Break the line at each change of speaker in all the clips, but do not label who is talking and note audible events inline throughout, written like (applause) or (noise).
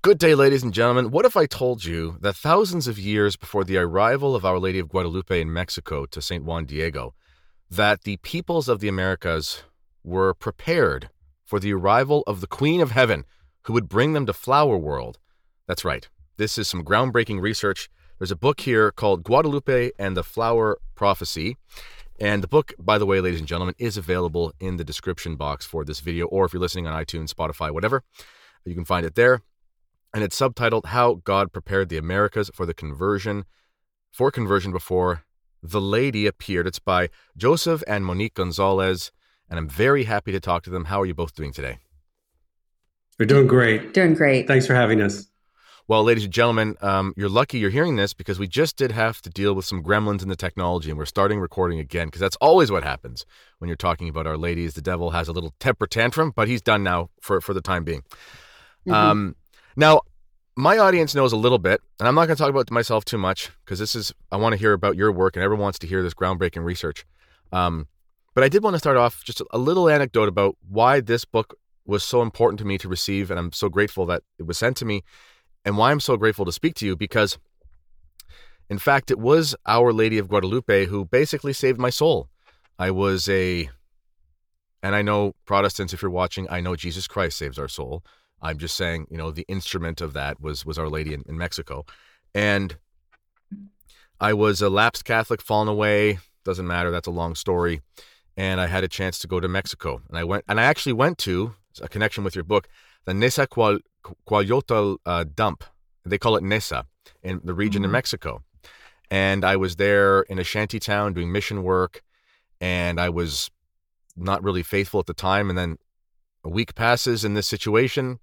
Good day, ladies and gentlemen. What if I told you that thousands of years before the arrival of Our Lady of Guadalupe in Mexico to St. Juan Diego, that the peoples of the Americas were prepared for the arrival of the Queen of Heaven, who would bring them to Flower World? That's right. This is some groundbreaking research. There's a book here called Guadalupe and the Flower Prophecy. And the book, by the way, ladies and gentlemen, is available in the description box for this video, or if you're listening on iTunes, Spotify, whatever, you can find it there and it's subtitled How God Prepared the Americas for the Conversion for Conversion Before the Lady Appeared. It's by Joseph and Monique Gonzalez, and I'm very happy to talk to them. How are you both doing today?
We're doing great.
Doing great.
Thanks for having us.
Well, ladies and gentlemen, um, you're lucky you're hearing this because we just did have to deal with some gremlins in the technology, and we're starting recording again because that's always what happens when you're talking about Our Ladies. The devil has a little temper tantrum, but he's done now for for the time being. Mm-hmm. Um, now, my audience knows a little bit, and I'm not going to talk about myself too much because this is, I want to hear about your work and everyone wants to hear this groundbreaking research. Um, but I did want to start off just a little anecdote about why this book was so important to me to receive, and I'm so grateful that it was sent to me, and why I'm so grateful to speak to you because, in fact, it was Our Lady of Guadalupe who basically saved my soul. I was a, and I know Protestants, if you're watching, I know Jesus Christ saves our soul. I'm just saying, you know, the instrument of that was was Our Lady in, in Mexico, and I was a lapsed Catholic, fallen away. Doesn't matter. That's a long story. And I had a chance to go to Mexico, and I went, and I actually went to a connection with your book, the Nezahualcóyotl uh, dump. They call it Nesa in the region mm-hmm. in Mexico. And I was there in a shanty town doing mission work, and I was not really faithful at the time. And then a week passes in this situation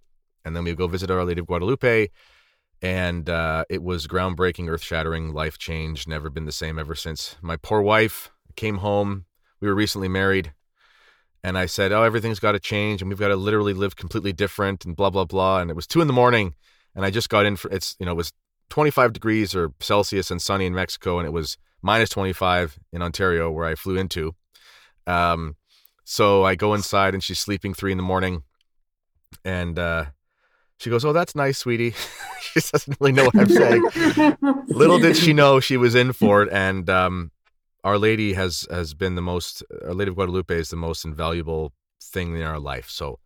and then we go visit Our Lady of Guadalupe, and uh, it was groundbreaking, earth shattering, life change. Never been the same ever since. My poor wife came home. We were recently married, and I said, "Oh, everything's got to change, and we've got to literally live completely different," and blah blah blah. And it was two in the morning, and I just got in for it's you know it was 25 degrees or Celsius and sunny in Mexico, and it was minus 25 in Ontario where I flew into. Um, so I go inside, and she's sleeping three in the morning, and uh, she goes, "Oh, that's nice, sweetie." (laughs) she doesn't really know what I'm saying. (laughs) Little did she know she was in for it, and um, Our Lady has has been the most. Our Lady of Guadalupe is the most invaluable thing in our life. So,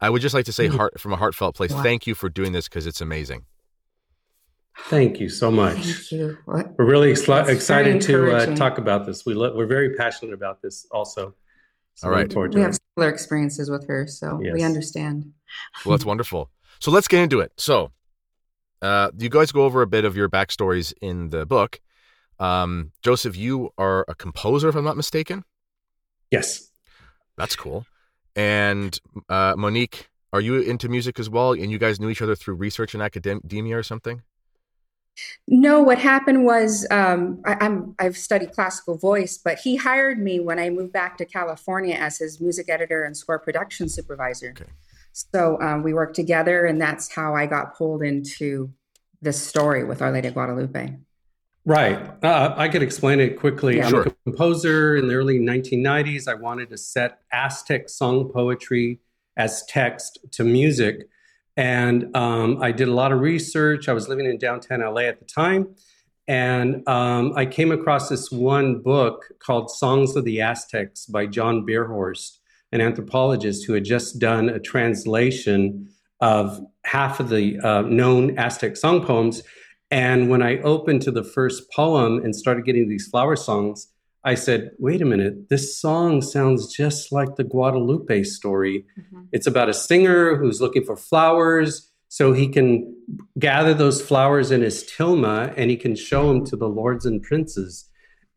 I would just like to say, mm-hmm. heart from a heartfelt place, wow. thank you for doing this because it's amazing.
Thank you so much. Thank you. We're really excited to uh, talk about this. We lo- we're very passionate about this also.
So All right.
We have similar experiences with her, so yes. we understand.
Well, that's wonderful. So let's get into it. So, uh, you guys go over a bit of your backstories in the book. Um, Joseph, you are a composer, if I'm not mistaken.
Yes,
that's cool. And uh, Monique, are you into music as well? And you guys knew each other through research and academia or something?
No, what happened was um, I, am I've studied classical voice, but he hired me when I moved back to California as his music editor and score production supervisor. Okay. So um, we worked together, and that's how I got pulled into this story with Our Lady of Guadalupe.
Right. Uh, I could explain it quickly. Yeah. I'm sure. a composer in the early 1990s. I wanted to set Aztec song poetry as text to music. And um, I did a lot of research. I was living in downtown LA at the time. And um, I came across this one book called Songs of the Aztecs by John Bierhorst an anthropologist who had just done a translation of half of the uh, known Aztec song poems. And when I opened to the first poem and started getting these flower songs, I said, wait a minute, this song sounds just like the Guadalupe story. Mm-hmm. It's about a singer who's looking for flowers so he can gather those flowers in his tilma and he can show them to the lords and princes.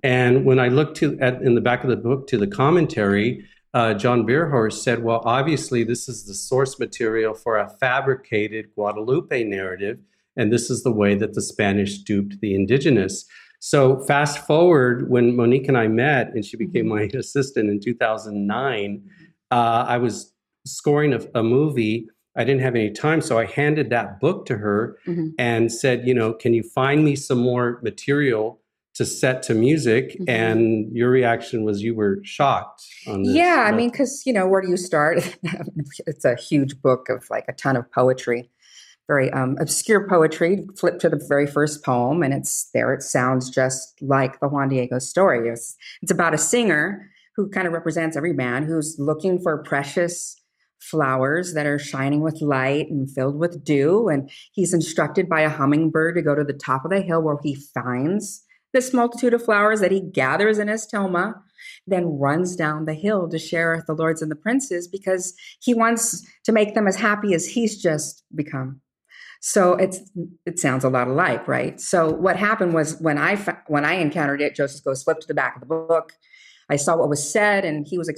And when I looked to at, in the back of the book to the commentary, uh, John Bierhorst said, well, obviously, this is the source material for a fabricated Guadalupe narrative, and this is the way that the Spanish duped the indigenous. So, fast forward when Monique and I met, and she became my (laughs) assistant in 2009, uh, I was scoring a, a, movie. I didn't have any time, so I handed that book to her mm-hmm. and said, you know, can you find me some more material to set to music mm-hmm. and your reaction was you were shocked on this
yeah i mean because you know where do you start (laughs) it's a huge book of like a ton of poetry very um, obscure poetry. Flip to the very first poem, and it's there. It sounds just like the Juan Diego story. It's, it's about a singer who kind of represents every man who's looking for precious flowers that are shining with light and filled with dew. And he's instructed by a hummingbird to go to the top of the hill where he finds this multitude of flowers that he gathers in his tilma, then runs down the hill to share with the lords and the princes because he wants to make them as happy as he's just become. So it's it sounds a lot alike, right? So what happened was when I when I encountered it, Joseph goes flip to the back of the book. I saw what was said, and he was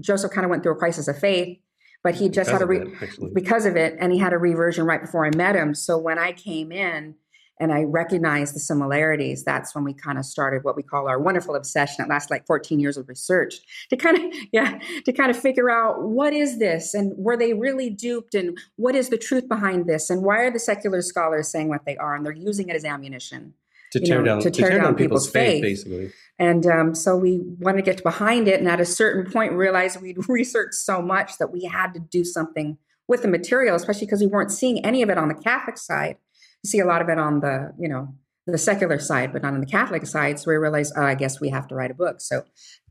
Joseph kind of went through a crisis of faith, but he just
because
had a re- because of it, and he had a reversion right before I met him. So when I came in, and I recognized the similarities, that's when we kind of started what we call our wonderful obsession. It lasted like 14 years of research to kind of, (laughs) yeah, to kind of figure out what is this and were they really duped and what is the truth behind this and why are the secular scholars saying what they are and they're using it as ammunition
to tear know, down to tear, to tear down, down, people's, people's faith, faith, basically.
And um, so we wanted to get behind it, and at a certain point, realized we'd (laughs) researched so much that we had to do something with the material, especially because we weren't seeing any of it on the Catholic side see a lot of it on the you know the secular side, but not on the Catholic side. So we realized, oh, I guess we have to write a book. So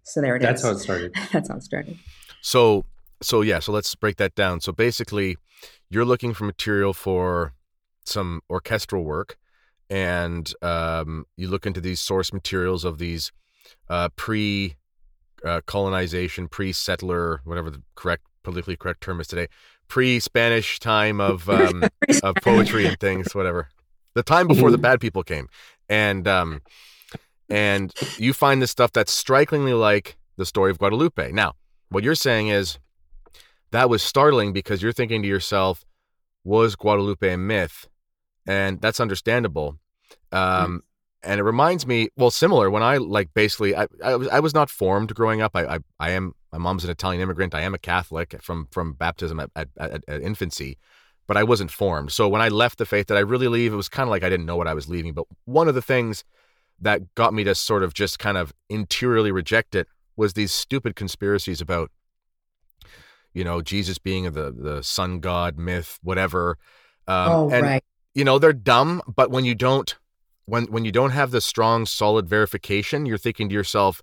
so there it
That's
is.
how it started. (laughs)
That's how it started.
So so yeah, so let's break that down. So basically, you're looking for material for some orchestral work, and um, you look into these source materials of these uh, pre uh, colonization, pre settler, whatever the correct politically correct term is today, pre-Spanish time (laughs) of um, of poetry and things, whatever. The time before the mm-hmm. bad people came, and um, and you find this stuff that's strikingly like the story of Guadalupe. Now, what you're saying is that was startling because you're thinking to yourself, was Guadalupe a myth? And that's understandable. Um, and it reminds me, well, similar when I like basically, I, I was I was not formed growing up. I, I I am my mom's an Italian immigrant. I am a Catholic from from baptism at, at, at, at infancy, but I wasn't formed. So when I left the faith, that I really leave? It was kind of like I didn't know what I was leaving. But one of the things that got me to sort of just kind of interiorly reject it was these stupid conspiracies about, you know, Jesus being the the sun god myth, whatever.
Um, oh,
and,
right.
You know, they're dumb, but when you don't when when you don't have the strong, solid verification, you're thinking to yourself,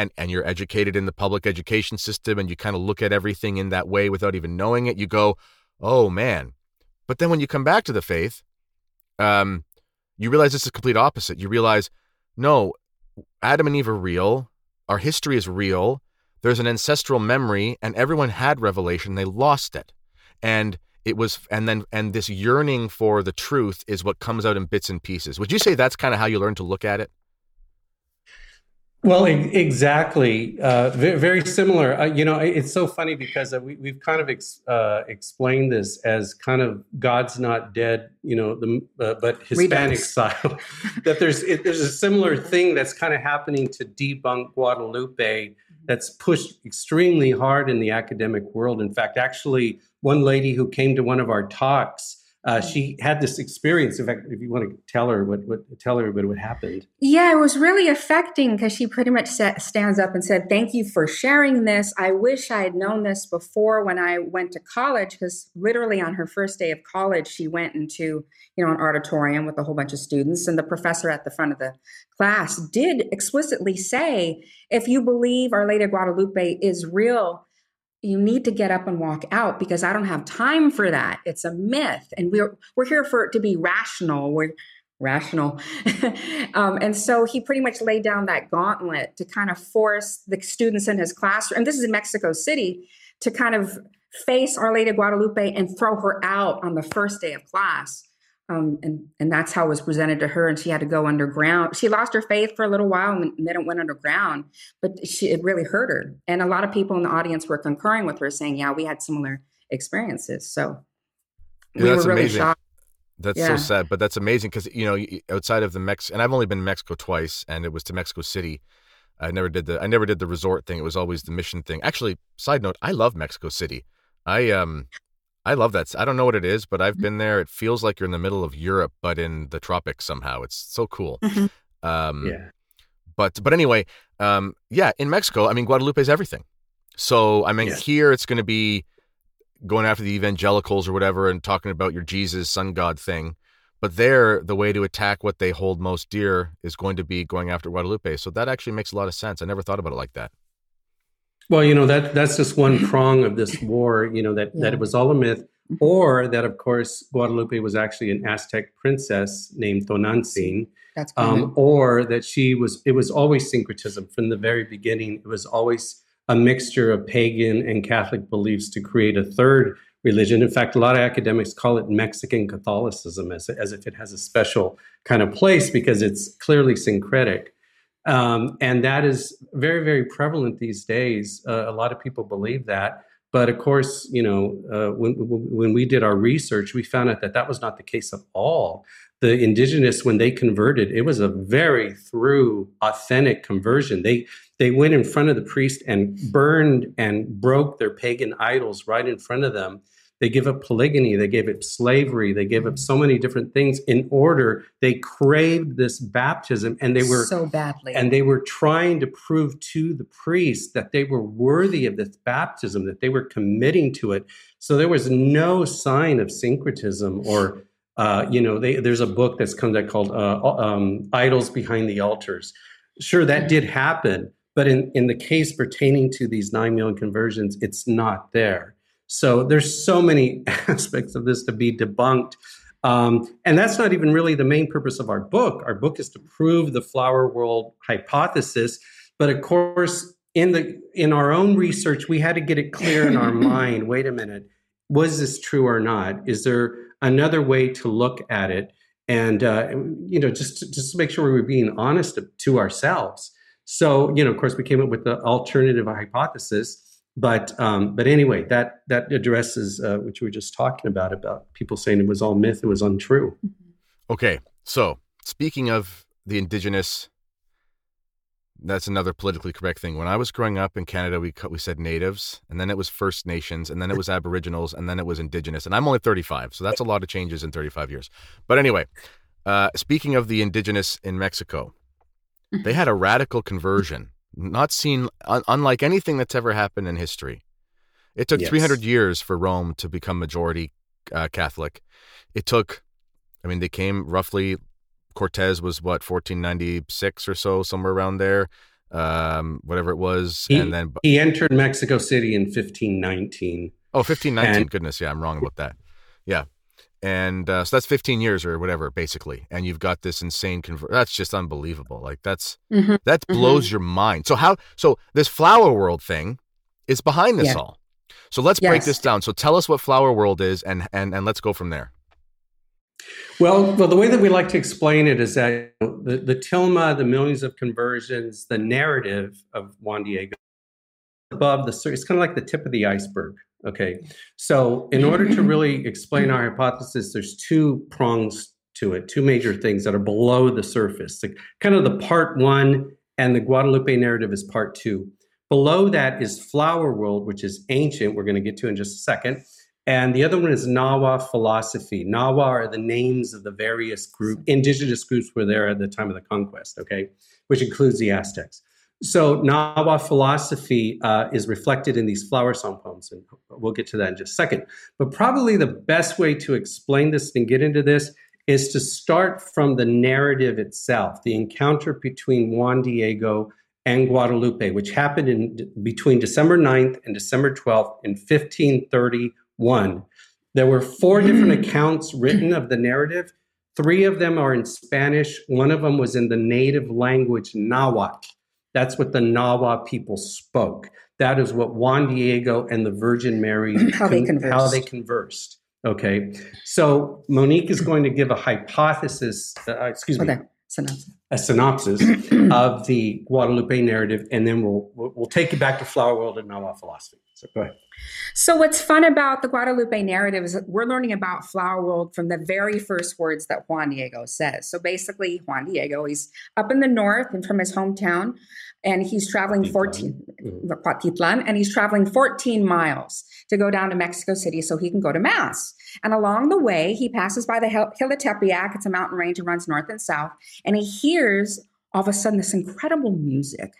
and and you're educated in the public education system and you kind of look at everything in that way without even knowing it you go oh man. But then when you come back to the faith um you realize it's the complete opposite. You realize no adam and eve are real. Our history is real. There's an ancestral memory and everyone had revelation. They lost it. And it was and then and this yearning for the truth is what comes out in bits and pieces. Would you say that's kind of how you learn to look at it
well, exactly. Uh, very, similar. Uh, you know, it's so funny because uh, we, we've kind of ex, uh, explained this as kind of God's not dead, you know, the, uh, but Hispanic Redux. style. (laughs) that there's it, there's a similar thing that's kind of happening to debunk Guadalupe that's pushed extremely hard in the academic world. In fact, actually, one lady who came to one of our talks uh, she had this experience. In fact, if you want to tell her what, what tell everybody what happened.
Yeah, it was really affecting because she pretty much set, stands up and said, "Thank you for sharing this. I wish I had known this before when I went to college." Because literally on her first day of college, she went into you know an auditorium with a whole bunch of students, and the professor at the front of the class did explicitly say, "If you believe Our Lady of Guadalupe is real." You need to get up and walk out because I don't have time for that. It's a myth. And we're we're here for it to be rational. We're rational. (laughs) um, and so he pretty much laid down that gauntlet to kind of force the students in his classroom, and this is in Mexico City, to kind of face Our Lady Guadalupe and throw her out on the first day of class. Um, and and that's how it was presented to her, and she had to go underground. She lost her faith for a little while, and then it went underground. But she, it really hurt her, and a lot of people in the audience were concurring with her, saying, "Yeah, we had similar experiences." So
yeah, we were really amazing. shocked. That's yeah. so sad, but that's amazing because you know outside of the Mex, and I've only been to Mexico twice, and it was to Mexico City. I never did the I never did the resort thing. It was always the mission thing. Actually, side note, I love Mexico City. I um I love that. I don't know what it is, but I've mm-hmm. been there. It feels like you're in the middle of Europe, but in the tropics somehow. It's so cool.
Mm-hmm. Um, yeah.
But but anyway, um, yeah, in Mexico, I mean Guadalupe is everything. So I mean, yeah. here it's going to be going after the evangelicals or whatever and talking about your Jesus, sun god thing. But there, the way to attack what they hold most dear is going to be going after Guadalupe. So that actually makes a lot of sense. I never thought about it like that.
Well, you know that that's just one prong of this (clears throat) war. You know that yeah. that it was all a myth, mm-hmm. or that of course Guadalupe was actually an Aztec princess named Tonantzin. That's um, or that she was. It was always syncretism from the very beginning. It was always a mixture of pagan and Catholic beliefs to create a third religion. In fact, a lot of academics call it Mexican Catholicism as, as if it has a special kind of place because it's clearly syncretic. Um, and that is very, very prevalent these days. Uh, a lot of people believe that. But of course, you know, uh, when, when we did our research, we found out that that was not the case at all. The indigenous, when they converted, it was a very through, authentic conversion. They they went in front of the priest and burned and broke their pagan idols right in front of them they give up polygamy. They gave up slavery. They gave up so many different things in order. They craved this baptism and they were
so badly.
And they were trying to prove to the priest that they were worthy of this baptism, that they were committing to it. So there was no sign of syncretism or, uh, you know, they, there's a book that's come out called uh, um, Idols Behind the Altars. Sure, that did happen. But in, in the case pertaining to these 9 million conversions, it's not there. So there's so many (laughs) aspects of this to be debunked. Um, and that's not even really the main purpose of our book. Our book is to prove the flower world hypothesis. But of course, in the in our own research, we had to get it clear in our (laughs) mind. Wait a minute, was this true or not? Is there another way to look at it? And uh, you know, just to, just to make sure we were being honest to ourselves. So you know, of course, we came up with the alternative hypothesis but um, but anyway, that that addresses uh, what you were just talking about about people saying it was all myth, it was untrue.
Mm-hmm. Okay, so speaking of the indigenous, that's another politically correct thing. When I was growing up in Canada, we we said natives, and then it was First Nations, and then it was Aboriginals, and then it was indigenous. And I'm only 35, so that's a lot of changes in 35 years. But anyway, uh, speaking of the indigenous in Mexico, they had a radical conversion not seen un- unlike anything that's ever happened in history. It took yes. 300 years for Rome to become majority uh, Catholic. It took, I mean, they came roughly. Cortez was what 1496 or so, somewhere around there, um, whatever it was,
he,
and then
he entered Mexico City in 1519.
Oh, 1519. And, goodness, yeah, I'm wrong about that. Yeah, and uh, so that's 15 years or whatever basically and you've got this insane convert that's just unbelievable like that's mm-hmm. that blows mm-hmm. your mind so how so this flower world thing is behind this yeah. all so let's yes. break this down so tell us what flower world is and and and let's go from there
well, well, the way that we like to explain it is that the, the tilma, the millions of conversions, the narrative of Juan Diego above the it's kind of like the tip of the iceberg. Okay. So, in order to really explain our hypothesis, there's two prongs to it, two major things that are below the surface. The, kind of the part one, and the Guadalupe narrative is part two. Below that is Flower World, which is ancient. We're going to get to in just a second. And the other one is Nahua philosophy. Nahua are the names of the various group, indigenous groups were there at the time of the conquest, okay, which includes the Aztecs. So Nahua philosophy uh, is reflected in these flower song poems, and we'll get to that in just a second. But probably the best way to explain this and get into this is to start from the narrative itself, the encounter between Juan Diego and Guadalupe, which happened in between December 9th and December 12th in 1531. There were four different (clears throat) accounts written of the narrative. Three of them are in Spanish. One of them was in the native language Nahuatl. That's what the Nahua people spoke. That is what Juan Diego and the Virgin Mary (clears throat)
how con- they conversed.
How they conversed. Okay, so Monique is going to give a hypothesis. Uh, excuse me. Synopsis. A synopsis (clears throat) of the Guadalupe narrative, and then we'll we'll take you back to Flower World and Nahua philosophy. So go ahead.
So what's fun about the Guadalupe narrative is we're learning about Flower World from the very first words that Juan Diego says. So basically, Juan Diego, he's up in the north and from his hometown, and he's traveling 14 mm-hmm. and he's traveling 14 miles to go down to Mexico City so he can go to mass. And along the way, he passes by the Hill of Tepeyac. It's a mountain range that runs north and south, and he hears all of a sudden this incredible music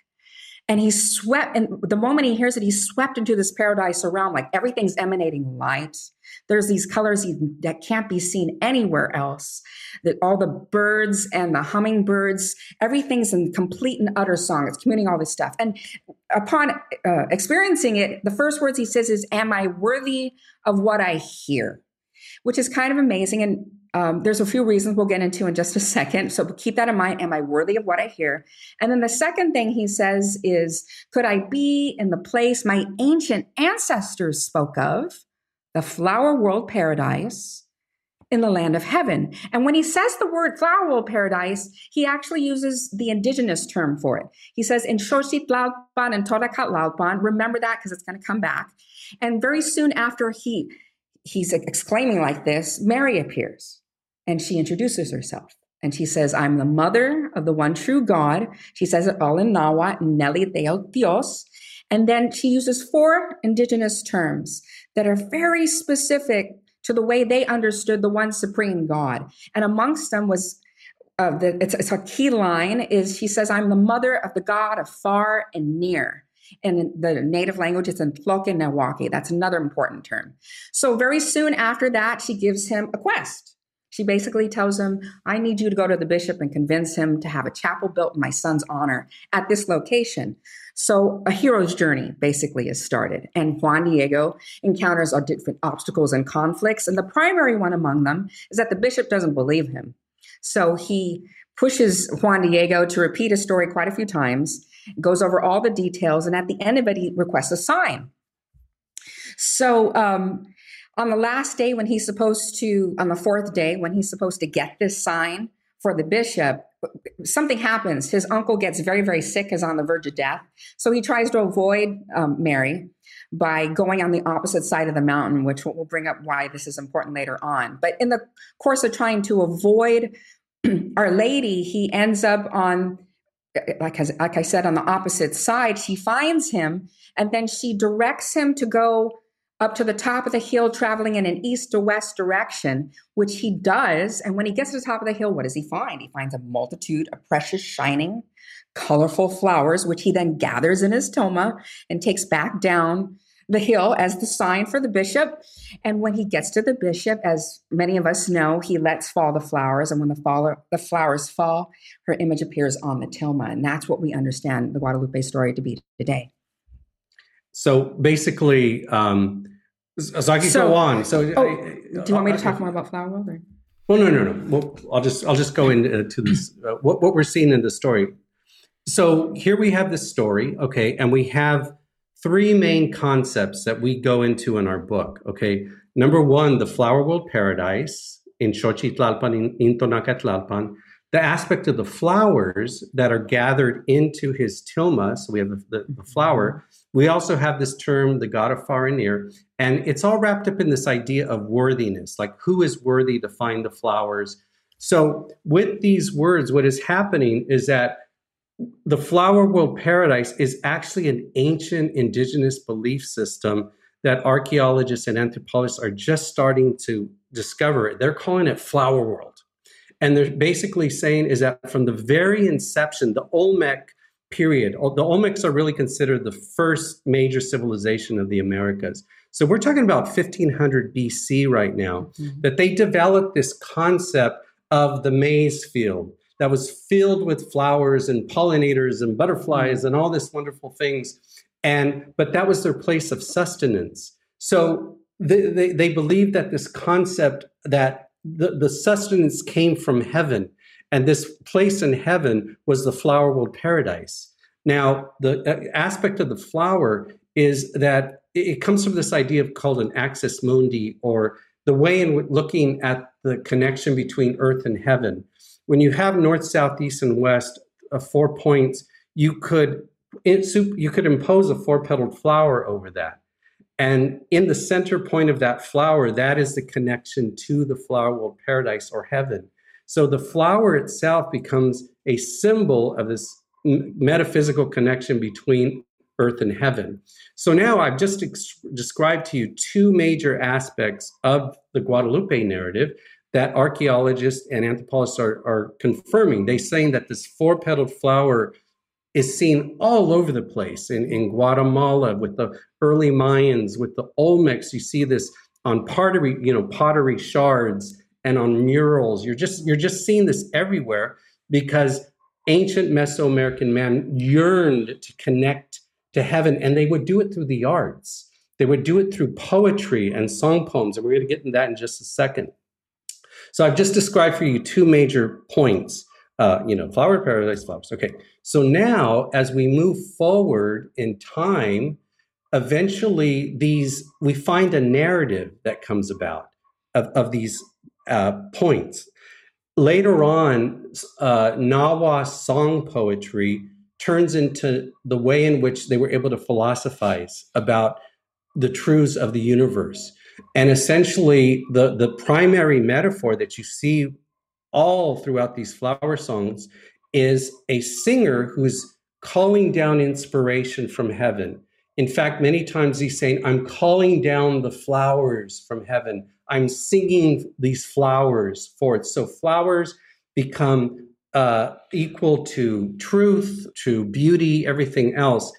And he swept, and the moment he hears it, he's swept into this paradise around, like everything's emanating light. There's these colors that can't be seen anywhere else. That all the birds and the hummingbirds, everything's in complete and utter song. It's communing all this stuff. And upon uh, experiencing it, the first words he says is, Am I worthy of what I hear? Which is kind of amazing. And um, there's a few reasons we'll get into in just a second. So keep that in mind. Am I worthy of what I hear? And then the second thing he says is, Could I be in the place my ancient ancestors spoke of, the flower world paradise? in the land of heaven. And when he says the word flower world paradise, he actually uses the indigenous term for it. He says in Xochitlalpan and Tonacatlalpan, remember that because it's going to come back. And very soon after he he's exclaiming like this, Mary appears and she introduces herself. And she says, I'm the mother of the one true God. She says it all in Nahuatl, Nelli Teotl Dios. And then she uses four indigenous terms that are very specific to the way they understood the one supreme God. And amongst them was uh, the, it's, it's, a key line is she says, I'm the mother of the God of far and near. And the native language is in Tloque Nahuaque. That's another important term. So very soon after that, she gives him a quest. She basically tells him, I need you to go to the bishop and convince him to have a chapel built in my son's honor at this location. So a hero's journey basically is started. And Juan Diego encounters different obstacles and conflicts. And the primary one among them is that the bishop doesn't believe him. So he pushes Juan Diego to repeat his story quite a few times, goes over all the details, and at the end of it, he requests a sign. So um, on the last day when he's supposed to, on the fourth day, when he's supposed to get this sign for the bishop, something happens. His uncle gets very, very sick, is on the verge of death. So he tries to avoid um, Mary by going on the opposite side of the mountain, which will bring up why this is important later on. But in the course of trying to avoid (clears throat) Our Lady, he ends up on, like like I said, on the opposite side. She finds him and then she directs him to go up to the top of the hill, traveling in an east to west direction, which he does. And when he gets to the top of the hill, what does he find? He finds a multitude of precious, shining, colorful flowers, which he then gathers in his tilma and takes back down the hill as the sign for the bishop. And when he gets to the bishop, as many of us know, he lets fall the flowers. And when the, fall, the flowers fall, her image appears on the tilma. And that's what we understand the Guadalupe story to be today.
So basically, um, so I can so, go on. So,
oh, I, do you want me to talk more about Flower World? Or?
Well, no, no, no. Well, I'll just I'll just go into uh, this. Uh, what what we're seeing in the story. So here we have this story, okay, and we have three main concepts that we go into in our book. Okay, number one, the Flower World Paradise in Xochitlalpan in, in Tonacatlalpan the aspect of the flowers that are gathered into his tilma. So we have the, the, the, flower. We also have this term, the God of far and near, and it's all wrapped up in this idea of worthiness, like who is worthy to find the flowers. So with these words, what is happening is that the flower world paradise is actually an ancient indigenous belief system that archaeologists and anthropologists are just starting to discover. They're calling it flower world. And they're basically saying is that from the very inception, the Olmec period, the Olmecs are really considered the first major civilization of the Americas. So we're talking about 1500 BC right now, mm-hmm. that they developed this concept of the maize field that was filled with flowers and pollinators and butterflies mm-hmm. and all this wonderful things. And but that was their place of sustenance. So they, they, they believed that this concept that the, the sustenance came from heaven. And this place in heaven was the flower world paradise. Now, the uh, aspect of the flower is that it comes from this idea of called an axis mundi, or the way in looking at the connection between earth and heaven. When you have north, south, east, and west, uh, four points, you could you could impose a four petaled flower over that. And in the center point of that flower, that is the connection to the flower world paradise or heaven. So the flower itself becomes a symbol of this metaphysical connection between earth and heaven. So now I've just ex- described to you two major aspects of the Guadalupe narrative that archaeologists and anthropologists are, are confirming. They're saying that this four petaled flower is seen all over the place in, in Guatemala with the early Mayans, with the Olmecs. You see this on pottery, you know, pottery shards and on murals. You're just you're just seeing this everywhere because ancient Mesoamerican man yearned to connect to heaven, and they would do it through the arts. They would do it through poetry and song poems, and we're going to get into that in just a second. So I've just described for you two major points. Uh, you know, flower paradise flowers. Okay. So now, as we move forward in time, eventually these we find a narrative that comes about of, of these uh, points. Later on, uh, Nahua song poetry turns into the way in which they were able to philosophize about the truths of the universe. And essentially, the, the primary metaphor that you see all throughout these flower songs is a singer who's calling down inspiration from heaven. In fact, many times he's saying, I'm calling down the flowers from heaven. I'm singing these flowers forth. So flowers become uh, equal to truth, to beauty, everything else.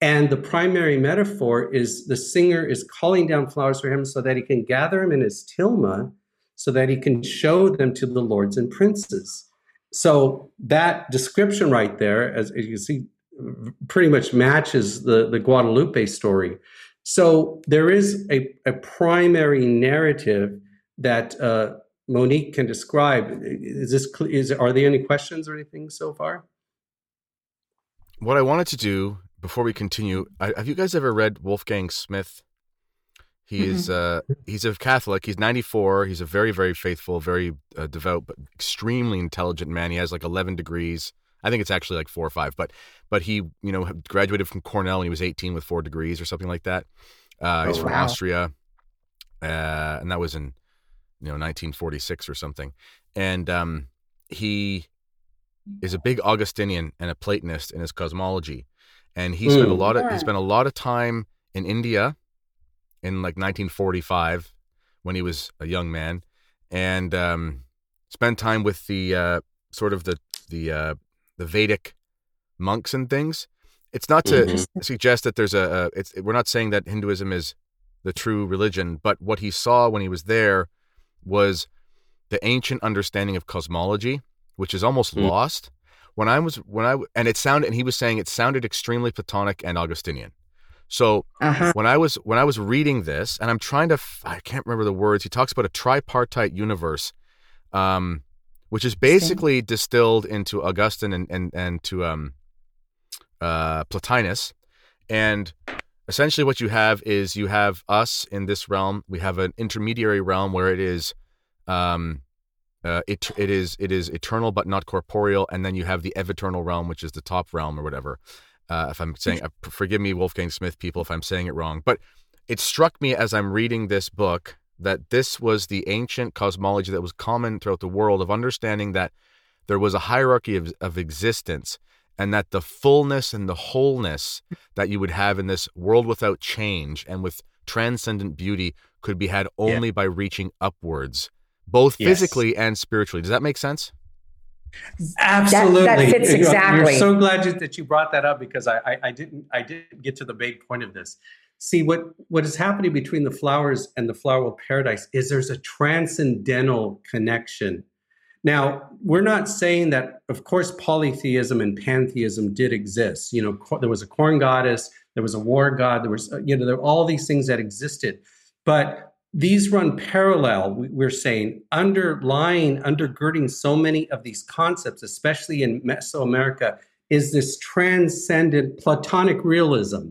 And the primary metaphor is the singer is calling down flowers for him so that he can gather them in his tilma, so that he can show them to the lords and princes. So that description right there, as, as you see, pretty much matches the, the Guadalupe story. So there is a, a primary narrative that uh, Monique can describe. Is this is are there any questions or anything so far?
What I wanted to do before we continue, I, have you guys ever read Wolfgang Smith? He is uh, he's a Catholic. He's 94. He's a very very faithful, very uh, devout, but extremely intelligent man. He has like 11 degrees. I think it's actually like four or five, but but he you know graduated from Cornell when he was 18 with four degrees or something like that. Uh, oh, he's from wow. Austria, uh, and that was in you know 1946 or something. And um, he is a big Augustinian and a Platonist in his cosmology, and he spent mm. a lot of he spent a lot of time in India in like 1945 when he was a young man, and um, spent time with the uh, sort of the the uh, the Vedic monks and things. It's not to mm-hmm. suggest that there's a, a it's we're not saying that Hinduism is the true religion, but what he saw when he was there was the ancient understanding of cosmology, which is almost mm. lost. When I was when I and it sounded and he was saying it sounded extremely Platonic and Augustinian. So uh-huh. when I was when I was reading this, and I'm trying to I can't remember the words. He talks about a tripartite universe, um, which is basically distilled into Augustine and and and to um, uh, Plotinus, and essentially what you have is you have us in this realm. We have an intermediary realm where it is, um, uh, it it is it is eternal but not corporeal, and then you have the eviternal realm, which is the top realm or whatever. Uh, if I'm saying, uh, forgive me, Wolfgang Smith people, if I'm saying it wrong, but it struck me as I'm reading this book that this was the ancient cosmology that was common throughout the world of understanding that there was a hierarchy of, of existence and that the fullness and the wholeness that you would have in this world without change and with transcendent beauty could be had only yeah. by reaching upwards, both yes. physically and spiritually. Does that make sense?
Absolutely, that,
that fits exactly.
You're so glad that you brought that up because I, I, I didn't I didn't get to the big point of this see what what is happening between the flowers and the flower paradise is there's a transcendental connection. Now we're not saying that of course polytheism and pantheism did exist. You know there was a corn goddess there was a war god there was you know there were all these things that existed. But these run parallel we're saying underlying undergirding so many of these concepts especially in mesoamerica is this transcendent platonic realism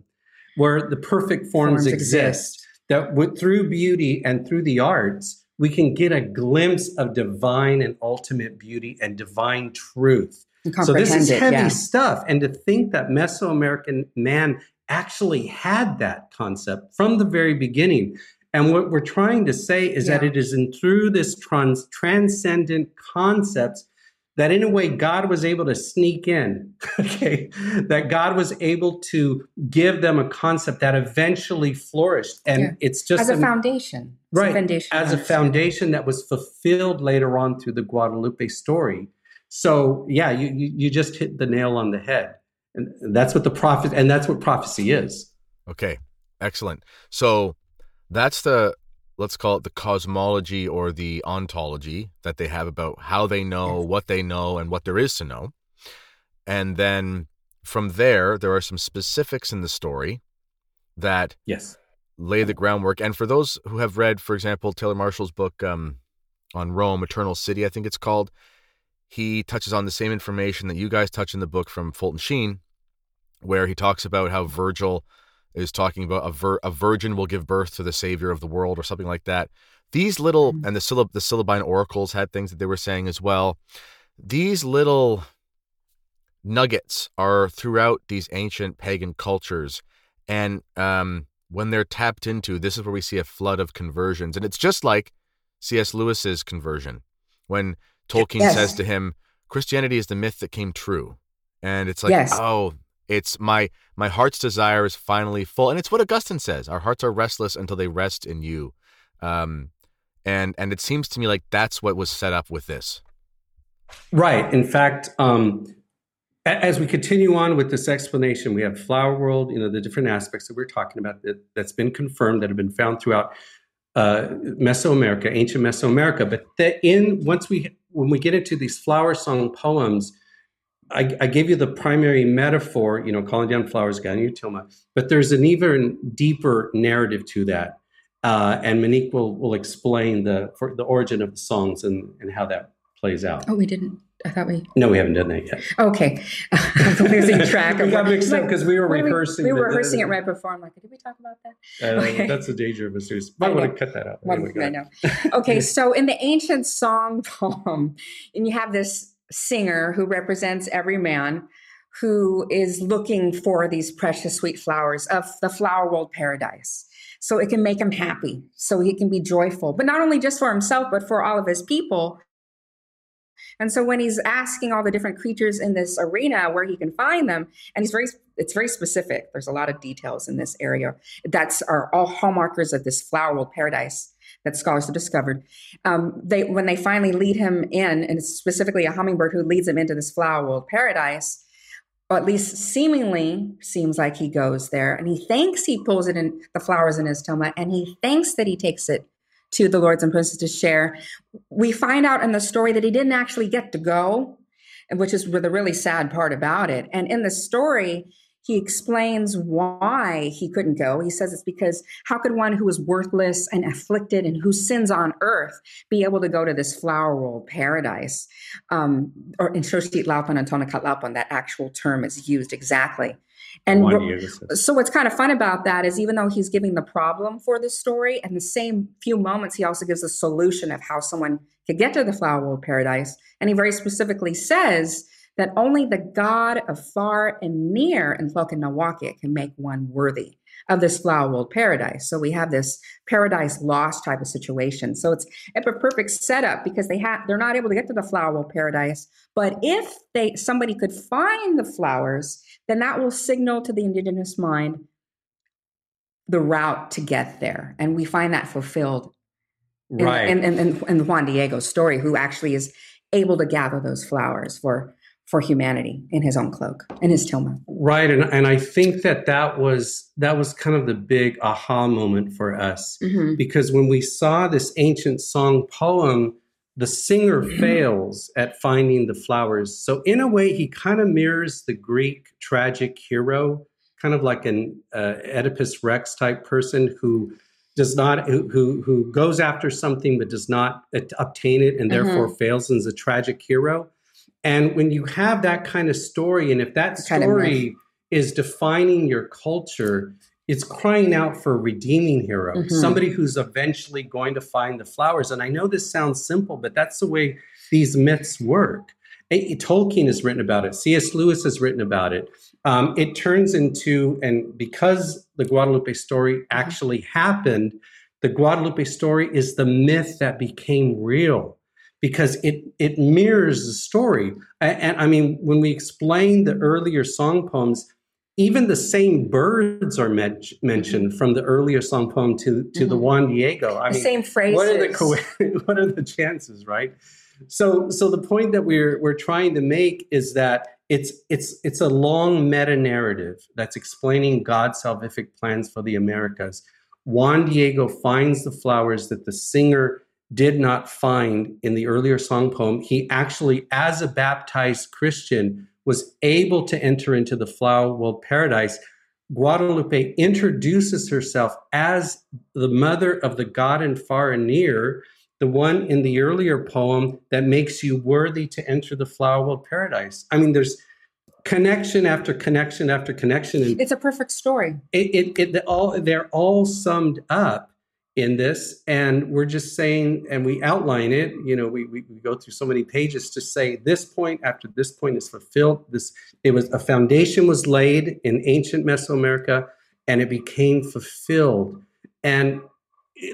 where the perfect forms, forms exist, exist, that through beauty and through the arts, we can get a glimpse of divine and ultimate beauty and divine truth. So this is heavy yeah. stuff. And to think that Mesoamerican man actually had that concept from the very beginning. And what we're trying to say is yeah. that it is in through this trans- transcendent concepts that in a way God was able to sneak in, (laughs) okay, that God was able to give them a concept that eventually flourished. And yeah. it's just
as a, a foundation.
Right.
A foundation
as a foundation that was fulfilled later on through the Guadalupe story. So yeah, you, you, you just hit the nail on the head. And that's what the prophet, and that's what prophecy is.
Okay, excellent. So that's the let's call it the cosmology or the ontology that they have about how they know, what they know, and what there is to know. And then from there, there are some specifics in the story that
yes
lay the groundwork. And for those who have read, for example, Taylor Marshall's book um, on Rome, Eternal City, I think it's called, he touches on the same information that you guys touch in the book from Fulton Sheen, where he talks about how Virgil is talking about a, vir- a virgin will give birth to the savior of the world or something like that. These little mm-hmm. and the syllab- the Syllabine oracles had things that they were saying as well. These little nuggets are throughout these ancient pagan cultures, and um, when they're tapped into, this is where we see a flood of conversions, and it's just like C.S. Lewis's conversion when Tolkien yes. says to him, "Christianity is the myth that came true," and it's like, yes. oh, it's my my heart's desire is finally full, and it's what Augustine says: our hearts are restless until they rest in you. Um, and and it seems to me like that's what was set up with this.
Right. In fact, um, as we continue on with this explanation, we have flower world, you know, the different aspects that we're talking about that, that's been confirmed that have been found throughout uh, Mesoamerica, ancient Mesoamerica. But that in once we when we get into these flower song poems, I, I, gave you the primary metaphor, you know, calling down flowers, your tilma, but there's an even deeper narrative to that. Uh, and Monique will, will explain the for the origin of the songs and, and how that plays out.
Oh, we didn't. I thought we.
No, we haven't done that yet.
Okay, (laughs) I'm losing track.
we got mixed up because we were rehearsing.
We, we were rehearsing it right before. I'm like, did we talk about that?
Uh, okay. That's the danger of a series. Might want to cut that out.
Anyway, I know. Okay, (laughs) so in the ancient song (laughs) poem, and you have this singer who represents every man who is looking for these precious sweet flowers of the flower world paradise. So it can make him happy, so he can be joyful, but not only just for himself, but for all of his people. And so when he's asking all the different creatures in this arena where he can find them, and he's very it's very specific. There's a lot of details in this area that's are all hallmarkers of this flower world paradise that scholars have discovered. Um, they when they finally lead him in, and it's specifically a hummingbird who leads him into this flower world paradise, or at least seemingly seems like he goes there, and he thinks he pulls it in the flowers in his tilma, and he thinks that he takes it to the lords and princes to share. We find out in the story that he didn't actually get to go, which is the really sad part about it. And in the story, he explains why he couldn't go. He says it's because how could one who is worthless and afflicted and who sins on earth be able to go to this flower world paradise? Um, or in Xochitlalpan and Tonacatlalpan, that actual term is used exactly. And so what's kind of fun about that is even though he's giving the problem for the story, and the same few moments he also gives a solution of how someone could get to the flower world paradise. And he very specifically says that only the God of far and near in Nahuaque can make one worthy of this flower world paradise. So we have this paradise lost type of situation. So it's a perfect setup because they have they're not able to get to the flower world paradise. But if they somebody could find the flowers, then that will signal to the indigenous mind the route to get there. And we find that fulfilled
right.
in, in, in, in Juan Diego's story, who actually is able to gather those flowers for for humanity in his own cloak in his tilma
right and, and i think that that was that was kind of the big aha moment for us mm-hmm. because when we saw this ancient song poem the singer mm-hmm. (clears throat) fails at finding the flowers so in a way he kind of mirrors the greek tragic hero kind of like an uh, oedipus rex type person who does not who, who, goes after something but does not obtain it and mm-hmm. therefore fails and is a tragic hero and when you have that kind of story, and if that story is defining your culture, it's crying out for a redeeming hero, mm-hmm. somebody who's eventually going to find the flowers. And I know this sounds simple, but that's the way these myths work. Tolkien has written about it. C.S. Lewis has written about it. Um, it turns into, and because the Guadalupe story mm-hmm. actually happened, the Guadalupe story is the myth that became real because it it mirrors the story. And, and, I mean, when we explain the earlier song poems, even the same birds are mentioned from the earlier song poem to to mm-hmm. the Juan Diego.
I the mean, same phrases.
What are the co- (laughs) what are the chances, right? So so the point that we're we're trying to make is that it's it's it's a long meta narrative that's explaining God's salvific plans for the Americas. Juan Diego finds the flowers that the singer did not find in the earlier song poem. He actually, as a baptized Christian, was able to enter into the flower world paradise. Guadalupe introduces herself as the mother of the God and far and near, the one in the earlier poem that makes you worthy to enter the flower world paradise. I mean, there's connection after connection after connection.
And it's a perfect story.
It, it, it all they're all summed up in this and we're just saying and we outline it you know we, we, we, go through so many pages to say this point after this point is fulfilled. This it was a foundation was laid in ancient mesoamerica and it became fulfilled. And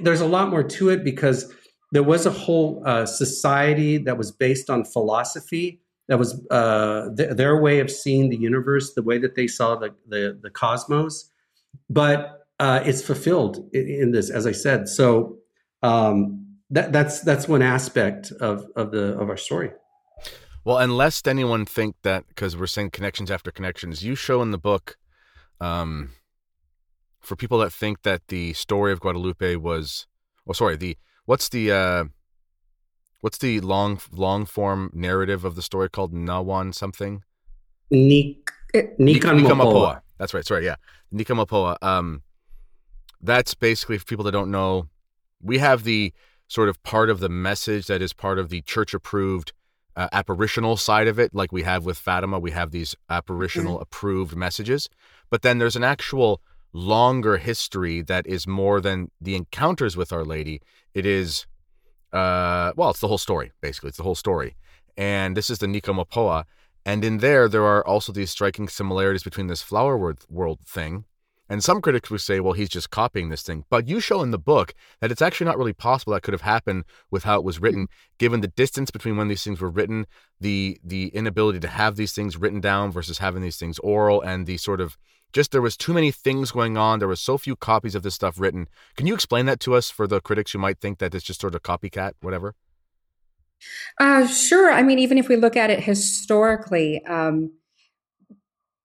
there's a lot more to it because there was a whole uh, society that was based on philosophy that was uh, th- their way of seeing the universe the way that they saw the, the, the cosmos. But uh, it's fulfilled in, in, this, as I said. So um, that, that's that's one aspect of of the of our story.
Well, and lest anyone think that because we're saying connections after connections, you show in the book, um, for people that think that the story of Guadalupe was, oh, sorry, the what's the uh, what's the long long form narrative of the story called Nawan something?
Nik- Nican
That's right. Sorry, yeah, Nican Mopohua. Um, that's basically for people that don't know, we have the sort of part of the message that is part of the church approved uh, apparitional side of it, like we have with Fatima. We have these apparitional mm-hmm. approved messages. But then there's an actual longer history that is more than the encounters with Our Lady. It is, uh, well, it's the whole story, basically. It's the whole story. And this is the Nican And in there, there are also these striking similarities between this flower world thing and some critics would say, well, he's just copying this thing. But you show in the book that it's actually not really possible that could have happened with how it was written, given the distance between when these things were written, the the inability to have these things written down versus having these things oral, and the sort of just there was too many things going on. There was so few copies of this stuff written. Can you explain that to us for the critics who might think that it's just sort of copycat, whatever?
Uh, sure. I mean, even if we look at it historically, um,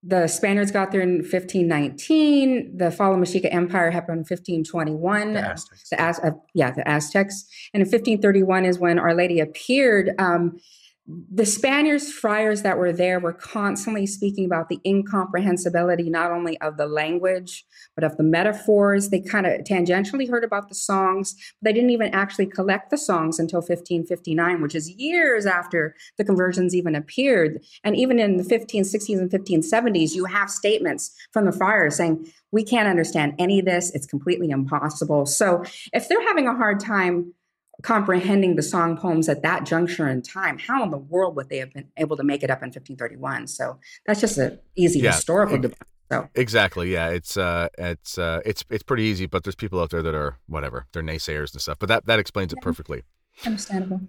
the Spaniards got there in 1519. The fall of Mexica Empire happened in 1521.
The Aztecs.
The Az- uh, yeah, the Aztecs. And in 1531 is when Our Lady appeared. Um, the Spaniards friars that were there were constantly speaking about the incomprehensibility not only of the language but of the metaphors. They kind of tangentially heard about the songs, but they didn't even actually collect the songs until 1559, which is years after the conversions even appeared. And even in the 1560s and 1570s, you have statements from the friars saying, "We can't understand any of this. It's completely impossible." So if they're having a hard time comprehending the song poems at that juncture in time, how in the world would they have been able to make it up in 1531? So that's just an easy yeah, historical debate. So.
Exactly. Yeah. It's uh it's uh it's it's pretty easy, but there's people out there that are whatever. They're naysayers and stuff. But that that explains it perfectly.
Understandable.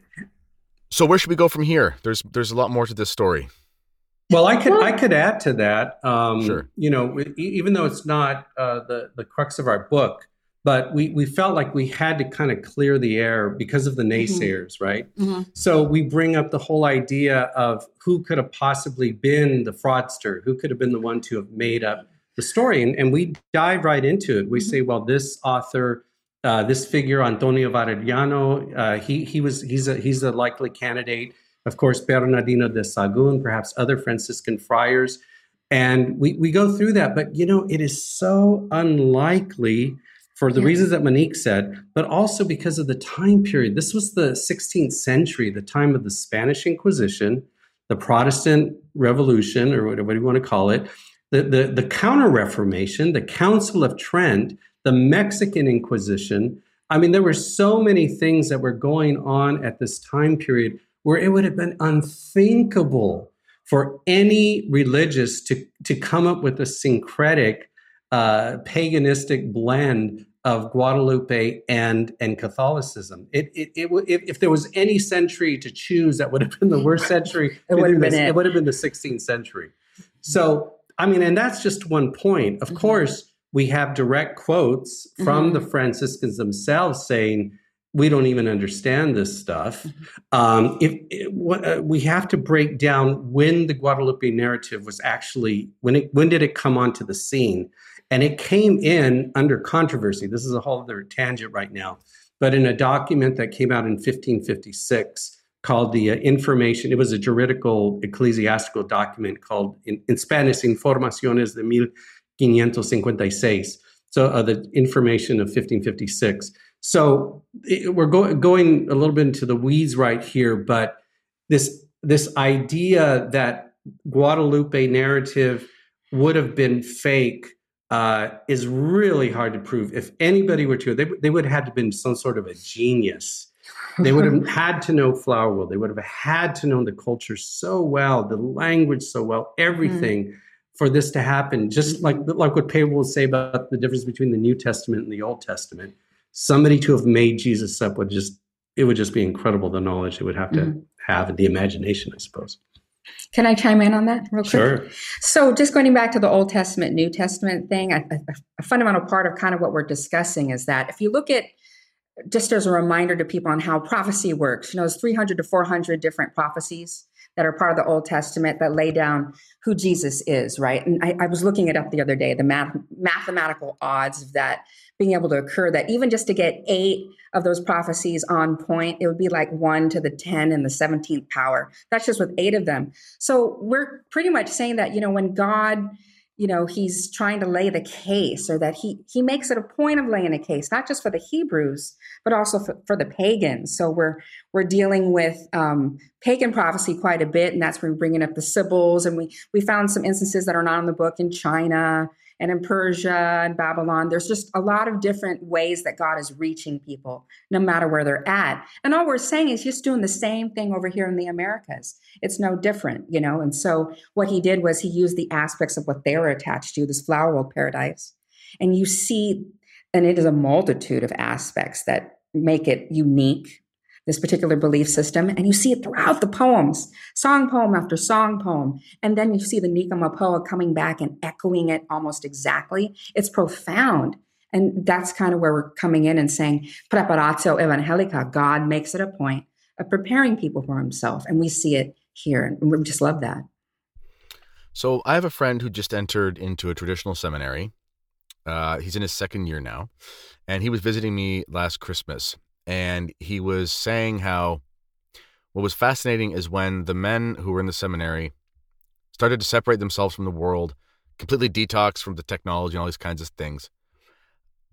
So where should we go from here? There's there's a lot more to this story.
Well, I could I could add to that. Um,
sure.
You know, even though it's not uh, the the crux of our book, but we, we felt like we had to kind of clear the air because of the mm-hmm. naysayers, mm-hmm. right? Mm-hmm. So we bring up the whole idea of who could have possibly been the fraudster, who could have been the one to have made up the story. And, and we dive right into it. We mm-hmm. say, well, this author, uh, this figure, Antonio Valeriano, uh, he, he was, he's, a, he's a likely candidate. Of course, Bernardino de Sahagún, perhaps other Franciscan friars. And we, we go through that. But, you know, it is so unlikely for the reasons that Monique said, but also because of the time period. This was the 16th century, the time of the Spanish Inquisition, the Protestant Revolution, or whatever you want to call it, the, the, the Counter Reformation, the Council of Trent, the Mexican Inquisition. I mean, there were so many things that were going on at this time period where it would have been unthinkable for any religious to, to come up with a syncretic, uh, paganistic blend of Guadalupe and and Catholicism. It it, it if, if, there was any century to choose, that would have been the worst century. (laughs)
it would have been it.
it. would have been the 16th century. So I mean, and that's just one point. Of mm-hmm. course, we have direct quotes from mm-hmm. the Franciscans themselves saying we don't even understand this stuff. Mm-hmm. Um, if, if uh, we have to break down when the Guadalupe narrative was actually when it when did it come onto the scene, and it came in under controversy. This is a whole other tangent right now, but in a document that came out in 1556 called the uh, Information. It was a juridical ecclesiastical document called in, in Spanish Informaciones de 1556. So uh, the information of 1556 so it, we're go- going a little bit into the weeds right here, but this this idea that Guadalupe narrative would have been fake uh, is really hard to prove. If anybody were to, they, they would have had to have been some sort of a genius. They would have (laughs) had to know Flower World. They would have had to know the culture so well, the language so well, everything. Mm. For this to happen, just like like what Pedro will say about the difference between the New Testament and the Old Testament, somebody to have made Jesus up would just it would just be incredible the knowledge they would have to mm-hmm. have and the imagination, I suppose.
Can I chime in on that real quick?
Sure.
So, just going back to the Old Testament, New Testament thing, a, a fundamental part of kind of what we're discussing is that if you look at just as a reminder to people on how prophecy works, you know, there's 300 to 400 different prophecies that are part of the Old Testament that lay down who Jesus is, right? And I, I was looking it up the other day, the math, mathematical odds of that being able to occur, that even just to get eight of those prophecies on point, it would be like one to the 10 and the 17th power. That's just with eight of them. So we're pretty much saying that, you know, when God you know he's trying to lay the case or that he he makes it a point of laying a case not just for the hebrews but also for, for the pagans so we're we're dealing with um, pagan prophecy quite a bit and that's where we're bringing up the sibyls and we we found some instances that are not in the book in china and in Persia and Babylon. There's just a lot of different ways that God is reaching people, no matter where they're at. And all we're saying is just doing the same thing over here in the Americas. It's no different, you know. And so what he did was he used the aspects of what they were attached to, this flower world paradise. And you see, and it is a multitude of aspects that make it unique this particular belief system. And you see it throughout the poems, song poem after song poem. And then you see the Nican Mopohua coming back and echoing it almost exactly. It's profound. And that's kind of where we're coming in and saying, preparatio evangelica, God makes it a point of preparing people for himself. And we see it here. And we just love that.
So I have a friend who just entered into a traditional seminary. Uh, he's in his second year now. And he was visiting me last Christmas and he was saying how what was fascinating is when the men who were in the seminary started to separate themselves from the world, completely detox from the technology and all these kinds of things,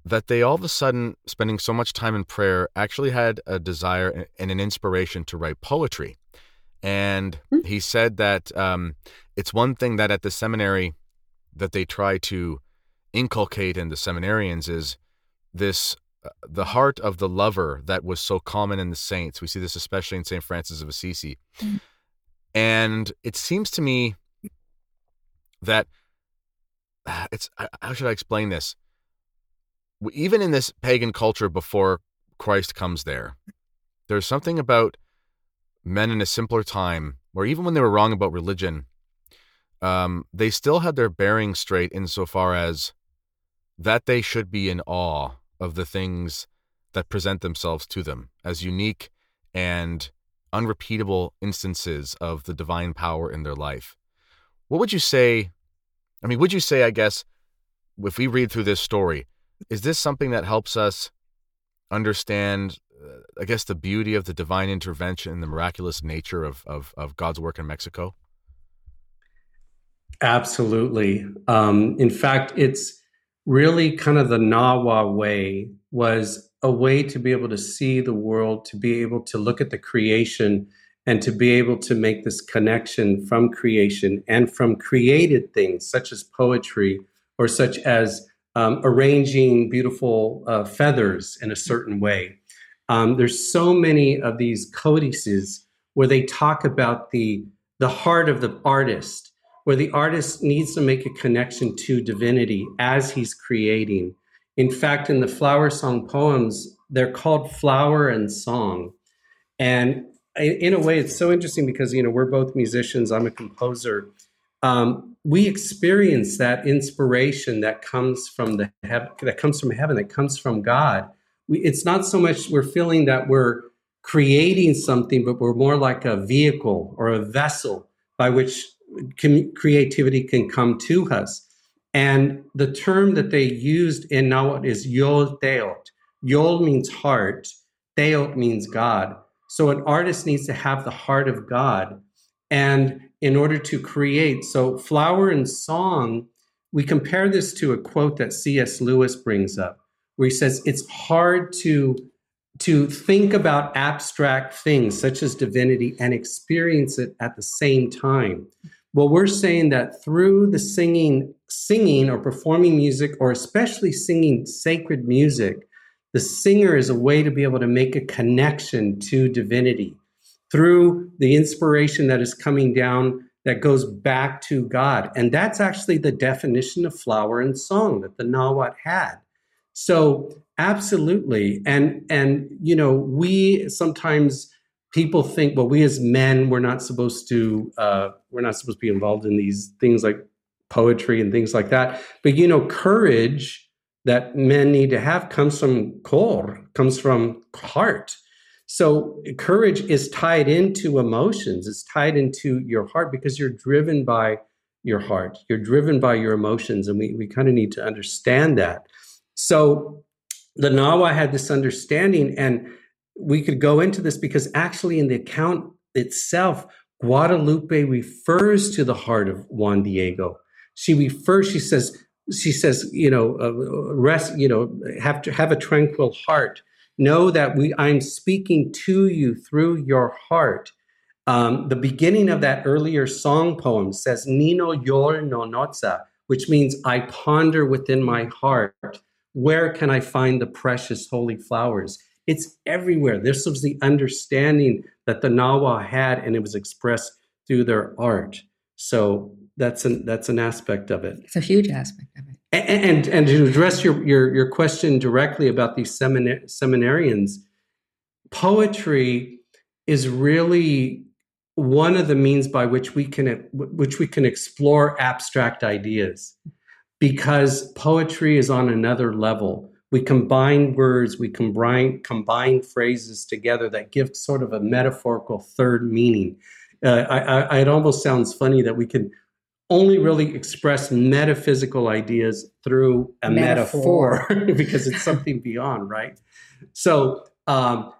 that they all of a sudden, spending so much time in prayer, actually had a desire and an inspiration to write poetry. And mm-hmm. he said that um, it's one thing that at the seminary that they try to inculcate in the seminarians is this the heart of the lover that was so common in the saints. We see this especially in St. Francis of Assisi. Mm-hmm. And it seems to me that it's how should I explain this? Even in this pagan culture before Christ comes there, there's something about men in a simpler time where even when they were wrong about religion, um, they still had their bearing straight insofar as that they should be in awe of the things that present themselves to them as unique and unrepeatable instances of the divine power in their life. What would you say? I mean, would you say, I guess, if we read through this story, is this something that helps us understand, uh, I guess, the beauty of the divine intervention and the miraculous nature of, of, of God's work in Mexico?
Absolutely. Um, in fact, it's really kind of the Nahua way was a way to be able to see the world, to be able to look at the creation, and to be able to make this connection from creation and from created things such as poetry or such as um, arranging beautiful uh, feathers in a certain way. Um, there's so many of these codices where they talk about the the heart of the artist where the artist needs to make a connection to divinity as he's creating. In fact, in the flower song poems, they're called flower and song. And in a way, it's so interesting because, you know, we're both musicians, I'm a composer. Um, we experience that inspiration that comes from the heaven, that comes from heaven, that comes from God we, it's not so much we're feeling that we're creating something, but we're more like a vehicle or a vessel by which com- creativity can come to us. And the term that they used in Nahuatl is Yol Teotl. Yol means heart, Teotl means God. So an artist needs to have the heart of God. And in order to create, so flower and song, we compare this to a quote that C.S. Lewis brings up, where he says, It's hard to to think about abstract things such as divinity and experience it at the same time. Well, we're saying that through the singing, singing or performing music, or especially singing sacred music, the singer is a way to be able to make a connection to divinity through the inspiration that is coming down that goes back to God. And that's actually the definition of flower and song that the Nawat had. So absolutely. And and you know, we sometimes people think, well, we as men, we're not supposed to uh, we're not supposed to be involved in these things like poetry and things like that. But you know, courage that men need to have comes from cor, comes from heart. So courage is tied into emotions. It's tied into your heart because you're driven by your heart. You're driven by your emotions, and we we kind of need to understand that. So the Nahua had this understanding, and we could go into this because actually, in the account itself, Guadalupe refers to the heart of Juan Diego. She refers, she says, she says, you know, uh, rest, you know, have to have a tranquil heart. Know that we, I'm speaking to you through your heart. Um, the beginning of that earlier song poem says, Nino yor no notza, which means I ponder within my heart. Where can I find the precious holy flowers? It's everywhere. This was the understanding that the Nahua had, and it was expressed through their art. So that's an that's an aspect of it.
It's a huge aspect of it.
And and, and to address your, your your question directly about these seminar, seminarians, poetry is really one of the means by which we can which we can explore abstract ideas because poetry is on another level we combine words we combine combine phrases together that give sort of a metaphorical third meaning uh, I, I, it almost sounds funny that we can only really express metaphysical ideas through a metaphor, metaphor (laughs) because it's something beyond, right? So, um,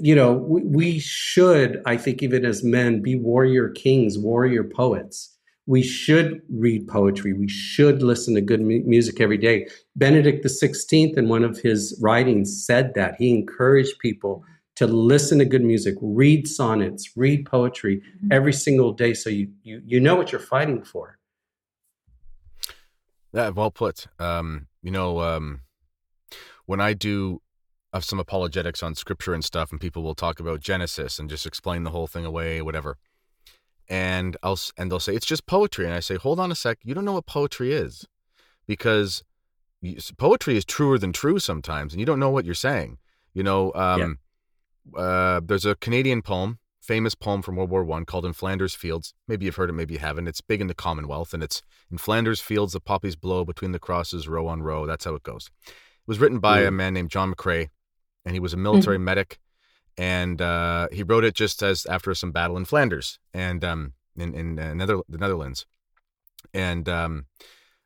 you know, we, we, should, I think, even as men, be warrior kings, warrior poets. We should read poetry. We should listen to good mu- music every day. Benedict XVI, in one of his writings, said that he encouraged people to listen to good music, read sonnets, read poetry mm-hmm. every single day so you, you you know what you're fighting for.
Yeah, well put. Um, you know, um, when I do have some apologetics on scripture and stuff, and people will talk about Genesis and just explain the whole thing away, whatever. And I'll and they'll say it's just poetry, and I say, hold on a sec, you don't know what poetry is, because poetry is truer than true sometimes, and you don't know what you're saying. You know, um, yeah uh, there's a Canadian poem, famous poem from World War One called "In Flanders Fields." Maybe you've heard it, maybe you haven't. It's big in the Commonwealth, and it's "In Flanders Fields, the poppies blow between the crosses, row on row." That's how it goes. It was written by mm. a man named John McCrae, and he was a military mm. medic, and uh, he wrote it just as after some battle in Flanders and um, in in uh, Nether- the Netherlands, and um,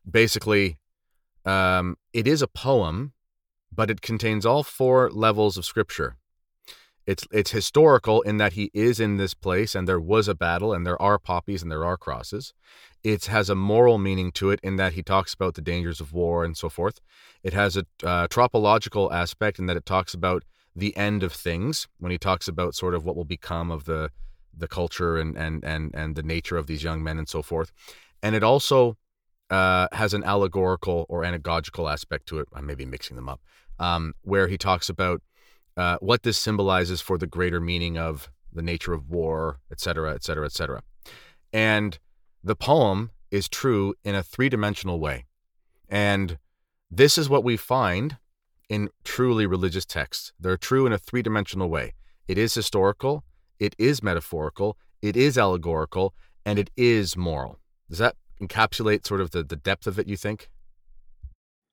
basically, um, it is a poem, but it contains all four levels of scripture it's it's historical in that he is in this place and there was a battle and there are poppies and there are crosses. It has a moral meaning to it in that he talks about the dangers of war and so forth. It has a uh, tropological aspect in that it talks about the end of things when he talks about sort of what will become of the the culture and and and and the nature of these young men and so forth. And it also uh, has an allegorical or anagogical aspect to it. I may be mixing them up, um, where he talks about uh, what this symbolizes for the greater meaning of the nature of war, et cetera, et cetera, et cetera. And the poem is true in a three dimensional way. And this is what we find in truly religious texts. They're true in a three dimensional way. It is historical, it is metaphorical, it is allegorical, and it is moral. Does that encapsulate sort of the, the depth of it, you think?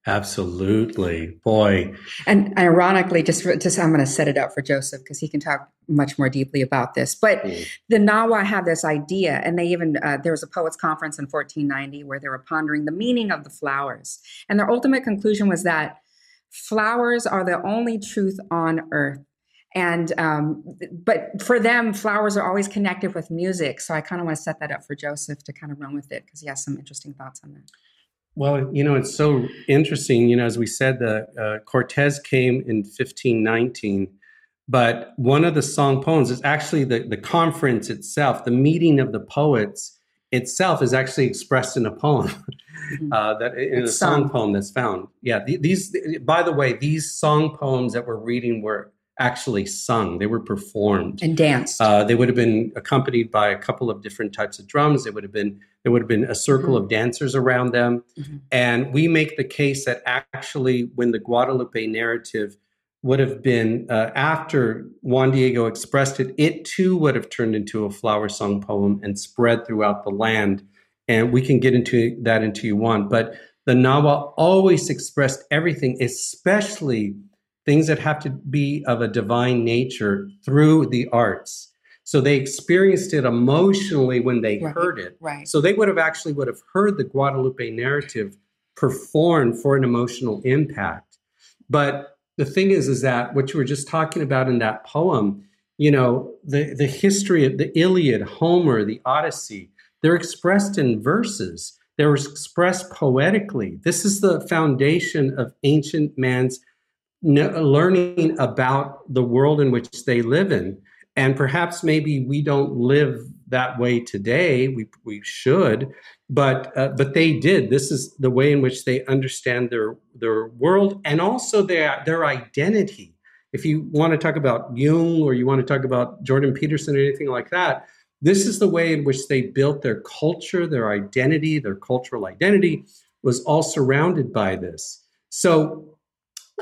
Absolutely, boy.
And ironically, just for, just I'm going to set it up for Joseph because he can talk much more deeply about this. But mm. the Nahua have this idea, and they even uh, there was a poets conference in 1490 where they were pondering the meaning of the flowers, and their ultimate conclusion was that flowers are the only truth on earth. And um, but for them, flowers are always connected with music. So I kind of want to set that up for Joseph to kind of run with it because he has some interesting thoughts on that.
Well, you know, it's so interesting. You know, as we said, the uh, Cortez came in 1519, but one of the song poems is actually the, the conference itself, the meeting of the poets itself is actually expressed in a poem (laughs) mm-hmm. uh, that in it's a song, song poem that's found. Yeah, these. By the way, these song poems that we're reading were actually sung. They were performed
and danced.
Uh, they would have been accompanied by a couple of different types of drums. It would have been there would have been a circle mm-hmm. of dancers around them, mm-hmm. and we make the case that actually, when the Guadalupe narrative would have been uh, after Juan Diego expressed it, it too would have turned into a flower song poem and spread throughout the land. And we can get into that into you want, but the Nahua always expressed everything, especially things that have to be of a divine nature through the arts. So they experienced it emotionally when they right, heard it.
Right.
So they would have actually would have heard the Guadalupe narrative performed for an emotional impact. But the thing is, is that what you were just talking about in that poem, you know, the, the history of the Iliad, Homer, the Odyssey, they're expressed in verses. They're expressed poetically. This is the foundation of ancient man's learning about the world in which they live in. And perhaps maybe we don't live that way today. We, we should, but uh, but they did. This is the way in which they understand their their world and also their their identity. If you want to talk about Jung or you want to talk about Jordan Peterson or anything like that, this is the way in which they built their culture, their identity, their cultural identity was all surrounded by this. So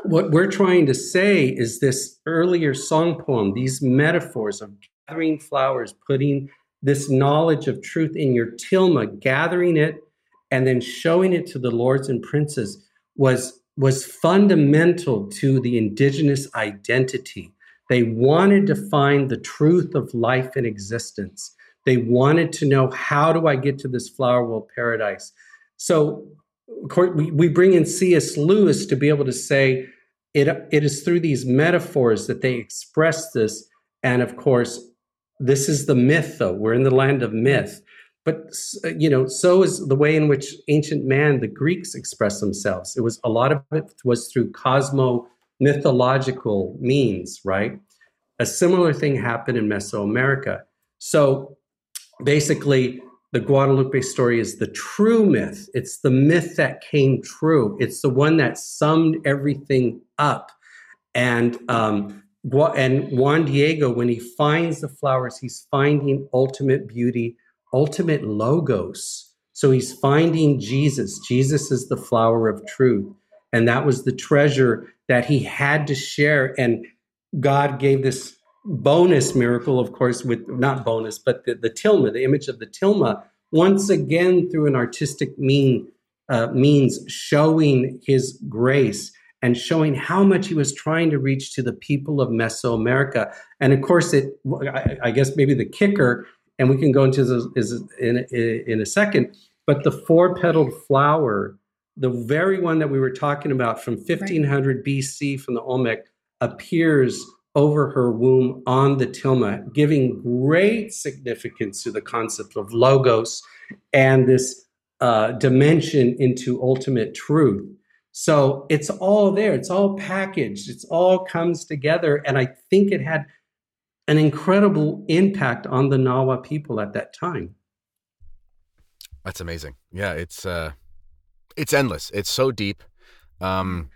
what we're trying to say is this earlier song poem, these metaphors of gathering flowers, putting this knowledge of truth in your tilma, gathering it and then showing it to the lords and princes was was fundamental to the indigenous identity. They wanted to find the truth of life and existence. They wanted to know how do I get to this flower world paradise. So we, bring in C.S. Lewis to be able to say it, it is through these metaphors that they express this. And of course, this is the myth, though. We're in the land of myth. But, you know, so is the way in which ancient man, the Greeks express themselves. It was a lot of it was through cosmo mythological means, right? A similar thing happened in Mesoamerica. So basically, the Guadalupe story is the true myth. It's the myth that came true. It's the one that summed everything up. And um, and Juan Diego, when he finds the flowers, he's finding ultimate beauty, ultimate logos. So he's finding Jesus. Jesus is the flower of truth. And that was the treasure that he had to share. And God gave this bonus miracle, of course, with not bonus, but the, the tilma, the image of the tilma, once again through an artistic mean uh, means showing his grace and showing how much he was trying to reach to the people of Mesoamerica. And of course, it I, guess maybe the kicker, and we can go into this is in, in a second, but the four petaled flower, the very one that we were talking about from 1500 right. BC from the Olmec, appears over her womb on the tilma, giving great significance to the concept of logos and this uh, dimension into ultimate truth. So it's all there, it's all packaged, it's all comes together. And I think it had an incredible impact on the Nahua people at that time.
That's amazing. Yeah, it's uh it's endless. It's so deep. Um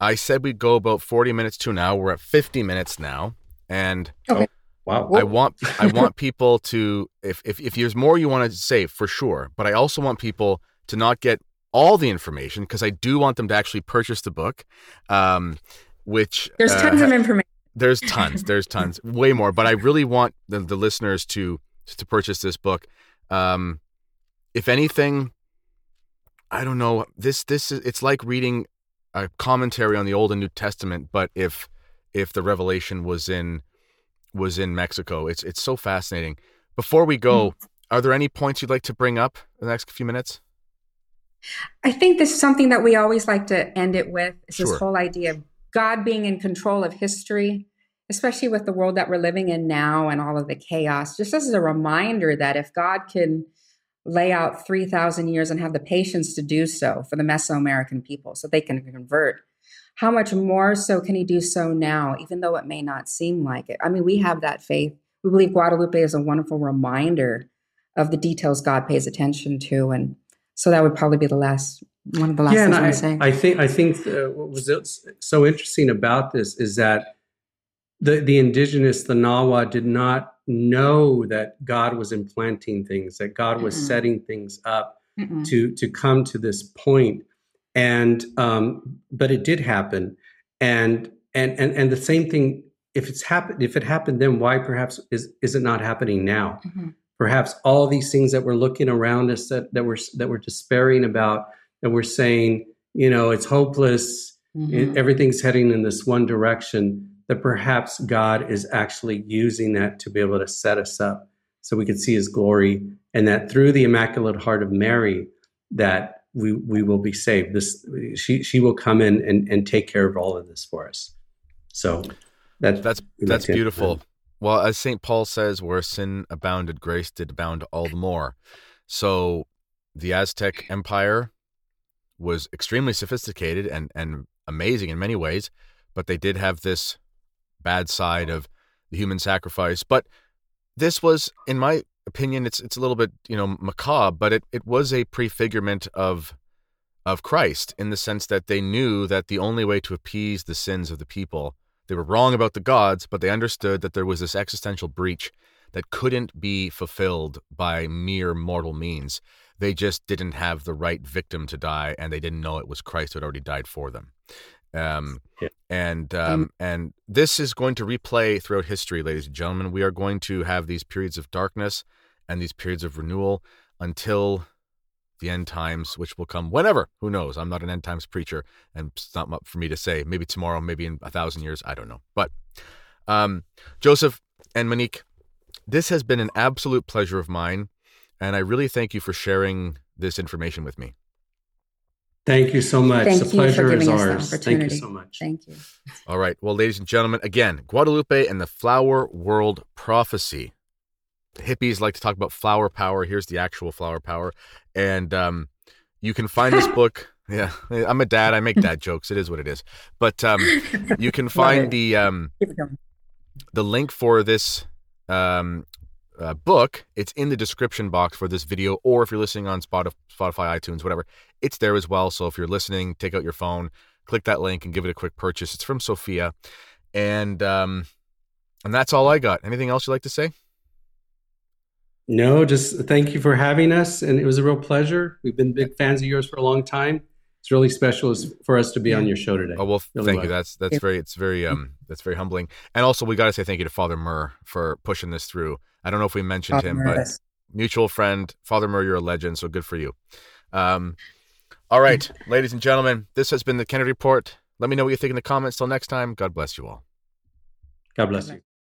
I said we'd go about 40 minutes to an hour. We're at 50 minutes now. And
okay.
wow. I want I want (laughs) people to if, if if there's more you want to say for sure, but I also want people to not get all the information because I do want them to actually purchase the book. Um, which
there's uh, tons of information.
There's (laughs) tons. There's tons. Way more. But I really want the, the listeners to to purchase this book. Um, if anything, I don't know. This this is it's like reading a commentary on the Old and New Testament, but if if the revelation was in was in Mexico. It's it's so fascinating. Before we go, mm. are there any points you'd like to bring up in the next few minutes?
I think this is something that we always like to end it with. Is sure. this whole idea of God being in control of history, especially with the world that we're living in now and all of the chaos. Just as a reminder that if God can lay out 3,000 years and have the patience to do so for the Mesoamerican people so they can convert, how much more so can he do so now, even though it may not seem like it? I mean, we have that faith. We believe Guadalupe is a wonderful reminder of the details God pays attention to. And so that would probably be the last one of the last yeah, things I,
would
say.
I think I think uh, what was so interesting about this is that the the indigenous, the Nahua, did not know that God was implanting things, that God was mm setting things up Mm-mm. to to come to this point and um, but it did happen, and and and and the same thing. If it's happened, if it happened then, why perhaps is is it not happening now? Mm-hmm. Perhaps all these things that we're looking around us that that we're that we're despairing about, that we're saying, you know, it's hopeless. Mm-hmm. It, everything's heading in this one direction. That perhaps God is actually using that to be able to set us up so we can see His glory, and that through the Immaculate Heart of Mary, that we we will be saved. This she she will come in and, and take care of all of this for us. So
that, that's that's beautiful. Well, as St. Paul says, where sin abounded, grace did abound all the more. So the Aztec Empire was extremely sophisticated and, and amazing in many ways, but they did have this bad side of the human sacrifice. But this was, in my opinion, it's it's a little bit you know macabre, but it it was a prefigurement of of Christ in the sense that they knew that the only way to appease the sins of the people, they were wrong about the gods, but they understood that there was this existential breach that couldn't be fulfilled by mere mortal means. They just didn't have the right victim to die, and they didn't know it was Christ who had already died for them. Um, yeah. And um, um, and this is going to replay throughout history, ladies and gentlemen. We are going to have these periods of darkness and these periods of renewal until the end times, which will come whenever. Who knows? I'm not an end times preacher, and it's not for me to say. Maybe tomorrow, maybe in a thousand years. I don't know. But um, Joseph and Monique, this has been an absolute pleasure of mine, and I really thank you for sharing this information with me.
Thank you so much. Thank the pleasure is ours. Thank you so much.
Thank you.
All right. Well, ladies and gentlemen, again, Guadalupe and the Flower World Prophecy. Hippies like to talk about flower power. Here's the actual flower power. And um, you can find this (laughs) book. Yeah, I'm a dad. I make dad jokes. It is what it is. But um, you can (laughs) find the um, the link for this um, uh, book, it's in the description box for this video, or if you're listening on Spotify, iTunes, whatever, it's there as well. So if you're listening, take out your phone, click that link, and give it a quick purchase. It's from Sophia, and um, and that's all I got. Anything else you'd like to say?
No, just thank you for having us, and it was a real pleasure. We've been big fans of yours for a long time. It's really special for us to be on your show today.
Oh well, really thank well. you. That's that's very it's very um that's very humbling. And also, we got to say thank you to Father Murr for pushing this through. I don't know if we mentioned Father him, Murr. but mutual friend, Father Murr, you're a legend. So good for you. Um, all right, ladies and gentlemen, this has been the Kennedy Report. Let me know what you think in the comments. Till next time, God bless you all.
God bless you.